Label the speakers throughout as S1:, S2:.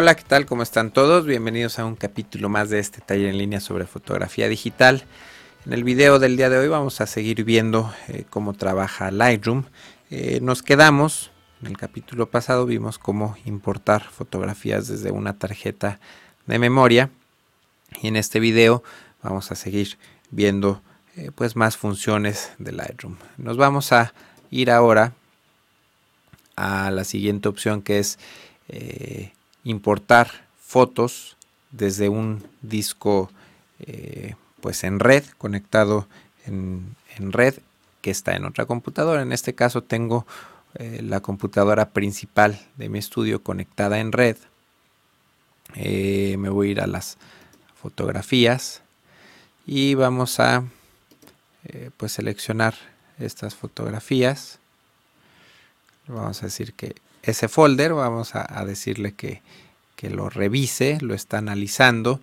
S1: Hola, ¿qué tal? ¿Cómo están todos? Bienvenidos a un capítulo más de este taller en línea sobre fotografía digital. En el video del día de hoy vamos a seguir viendo eh, cómo trabaja Lightroom. Eh, nos quedamos, en el capítulo pasado vimos cómo importar fotografías desde una tarjeta de memoria y en este video vamos a seguir viendo eh, pues más funciones de Lightroom. Nos vamos a ir ahora a la siguiente opción que es importar fotos desde un disco eh, pues en red conectado en, red que está en otra computadora. En este caso tengo la computadora principal de mi estudio conectada en red. Me voy a ir a las fotografías y vamos a eh, pues seleccionar estas fotografías. Vamos a decir que ese folder vamos a, decirle que, lo revise lo está analizando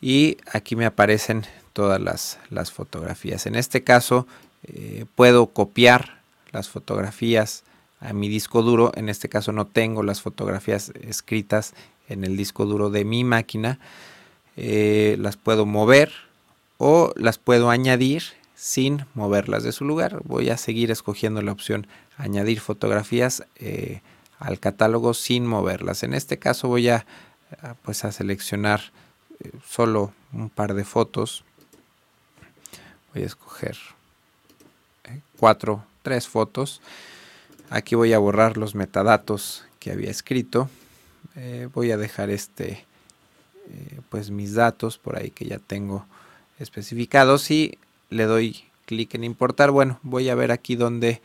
S1: y aquí me aparecen todas las, fotografías. En este caso eh, puedo copiar las fotografías a mi disco duro. En este caso no tengo las fotografías escritas en el disco duro de mi máquina. Eh, las puedo mover o las puedo añadir sin moverlas de su lugar. Voy a seguir escogiendo la opción añadir fotografías eh, al catálogo sin moverlas. En este caso voy a, pues a seleccionar eh, solo un par de fotos. Voy a escoger eh, cuatro, tres fotos. Aquí voy a borrar los metadatos que había escrito. voy a dejar este, pues mis datos por ahí que ya tengo especificados y le doy clic en importar. Bueno, voy a ver aquí donde,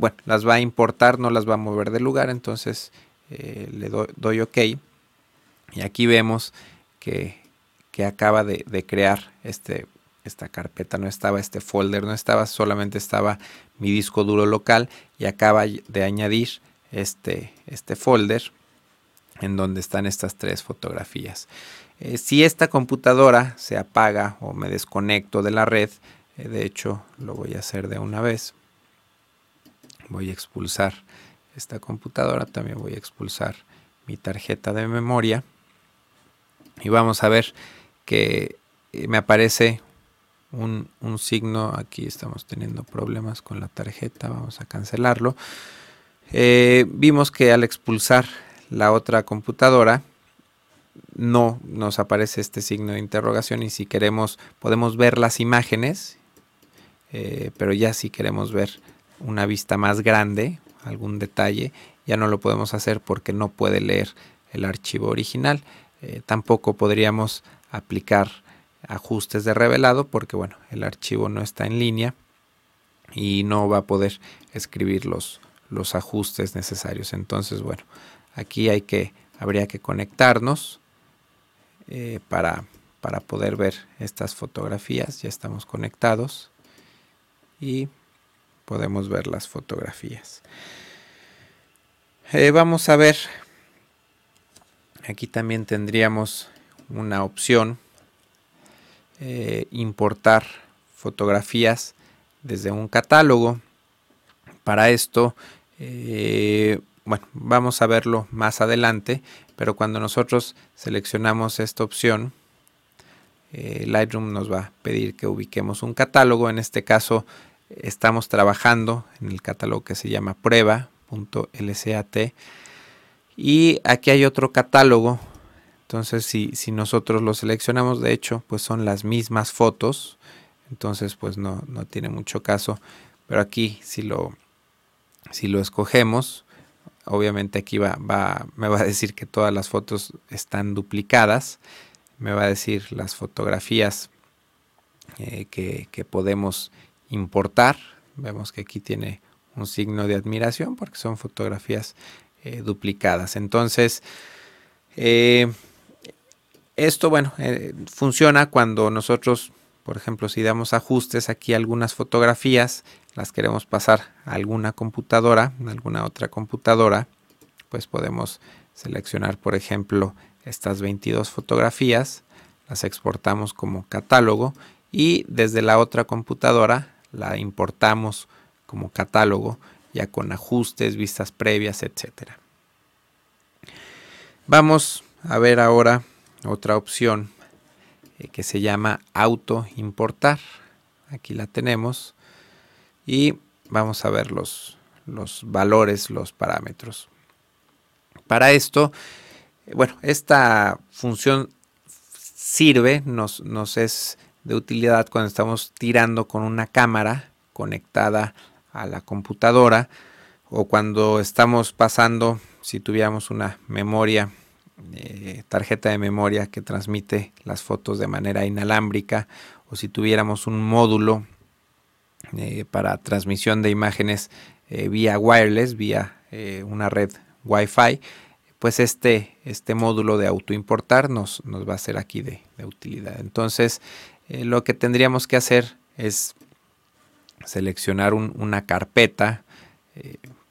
S1: bueno, las va a importar, no las va a mover de lugar, entonces eh, le doy OK. Y aquí vemos que, que acaba de, crear este, esta carpeta, no estaba este folder, no estaba, solamente estaba mi disco duro local y acaba de añadir este, este folder en donde están estas tres fotografías. Eh, si esta computadora se apaga o me desconecto de la red, eh, de hecho lo voy a hacer de una vez, voy a expulsar esta computadora, también voy a expulsar mi tarjeta de memoria y vamos a ver que eh, me aparece un, signo, aquí estamos teniendo problemas con la tarjeta, vamos a cancelarlo. vimos que al expulsar la otra computadora no nos aparece este signo de interrogación y si queremos podemos ver las imágenes, eh, pero ya si queremos ver una vista más grande, algún detalle, ya no lo podemos hacer porque no puede leer el archivo original. Eh, tampoco podríamos aplicar ajustes de revelado porque bueno, el archivo no está en línea y no va a poder escribir los, los ajustes necesarios. Entonces, bueno, aquí hay que habría que conectarnos eh, para, para poder ver estas fotografías. Ya estamos conectados y podemos ver las fotografías. Eh, vamos a ver, aquí también tendríamos una opción, eh, importar fotografías desde un catálogo. Para esto, bueno, vamos a verlo más adelante, pero cuando nosotros seleccionamos esta opción, eh, Lightroom nos va a pedir que ubiquemos un catálogo. En este caso estamos trabajando en el catálogo que se llama prueba.lcat. Y aquí hay otro catálogo. Entonces si, si, nosotros lo seleccionamos, de hecho, pues son las mismas fotos. Entonces pues no, no tiene mucho caso. Pero aquí si lo, si lo escogemos, obviamente aquí va, me va a decir que todas las fotos están duplicadas, me va a decir las fotografías eh, que, podemos importar, vemos que aquí tiene un signo de admiración porque son fotografías eh, duplicadas. Entonces, eh, esto, bueno, funciona cuando nosotros, por ejemplo, si damos ajustes aquí algunas fotografías, las queremos pasar a alguna computadora, a alguna otra computadora, pues podemos seleccionar, por ejemplo, estas 22 fotografías, las exportamos como catálogo y desde la otra computadora la importamos como catálogo ya con ajustes, vistas previas, etc. Vamos a ver ahora otra opción eh, que se llama auto importar. Aquí la tenemos y vamos a ver los, los valores, los parámetros. Para esto, bueno, esta función sirve, nos, nos es de utilidad cuando estamos tirando con una cámara conectada a la computadora o cuando estamos pasando, si tuviéramos una memoria, eh, tarjeta de memoria que transmite las fotos de manera inalámbrica o si tuviéramos un módulo eh, para transmisión de imágenes eh, vía wireless, vía una red Wi-Fi, pues este, este módulo de autoimportar nos, nos va a ser aquí de, utilidad. Entonces, lo que tendríamos que hacer es seleccionar una carpeta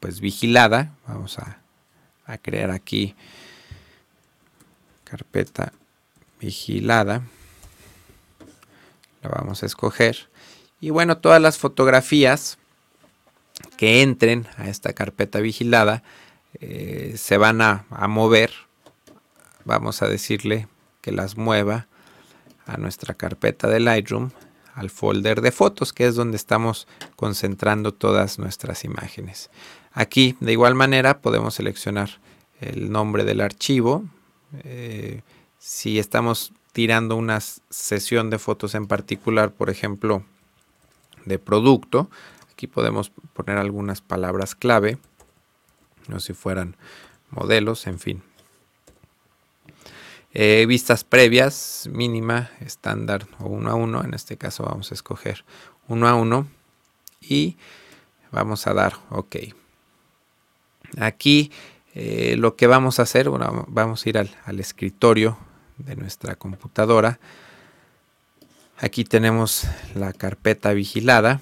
S1: pues vigilada. Vamos a, crear aquí carpeta vigilada. La vamos a escoger. Y bueno, todas las fotografías que entren a esta carpeta vigilada eh, se van a, mover. Vamos a decirle que las mueva a nuestra carpeta de Lightroom, al folder de fotos, que es donde estamos concentrando todas nuestras imágenes. Aquí, de igual manera, podemos seleccionar el nombre del archivo. Eh, si estamos tirando una sesión de fotos en particular, por ejemplo, de producto, aquí podemos poner algunas palabras clave, no si fueran modelos, en fin. Eh, vistas previas, mínima, estándar o uno a uno. En este caso vamos a escoger uno a uno y vamos a dar OK. Aquí eh, lo que vamos a hacer, bueno, vamos a ir al, escritorio de nuestra computadora. Aquí tenemos la carpeta vigilada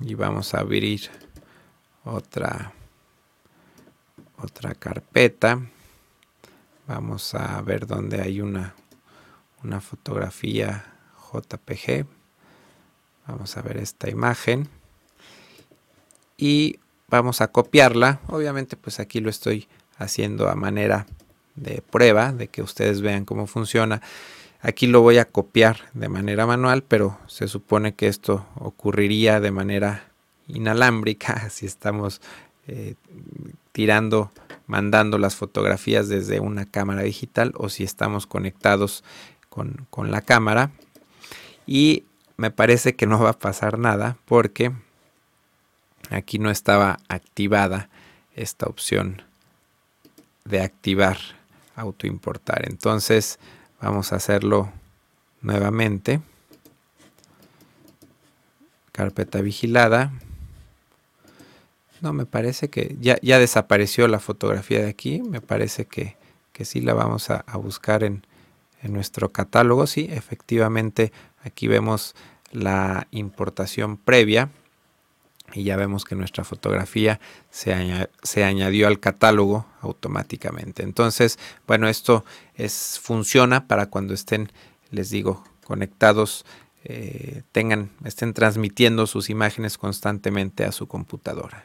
S1: y vamos a abrir otra otra carpeta. Vamos a ver dónde hay una, una fotografía JPG. Vamos a ver esta imagen. Y vamos a copiarla. Obviamente pues aquí lo estoy haciendo a manera de prueba, de que ustedes vean cómo funciona. Aquí lo voy a copiar de manera manual, pero se supone que esto ocurriría de manera inalámbrica si estamos eh, tirando, mandando las fotografías desde una cámara digital o si estamos conectados con, con la cámara. Y me parece que no va a pasar nada porque aquí no estaba activada esta opción de activar autoimportar. Entonces vamos a hacerlo nuevamente. Carpeta vigilada. No, me parece que ya, ya desapareció la fotografía de aquí. Me parece que, que sí la vamos a, buscar en, en nuestro catálogo. Sí, efectivamente aquí vemos la importación previa y ya vemos que nuestra fotografía se, añadió al catálogo automáticamente. Entonces, bueno, esto es, funciona para cuando estén, les digo, conectados, eh, tengan, estén transmitiendo sus imágenes constantemente a su computadora.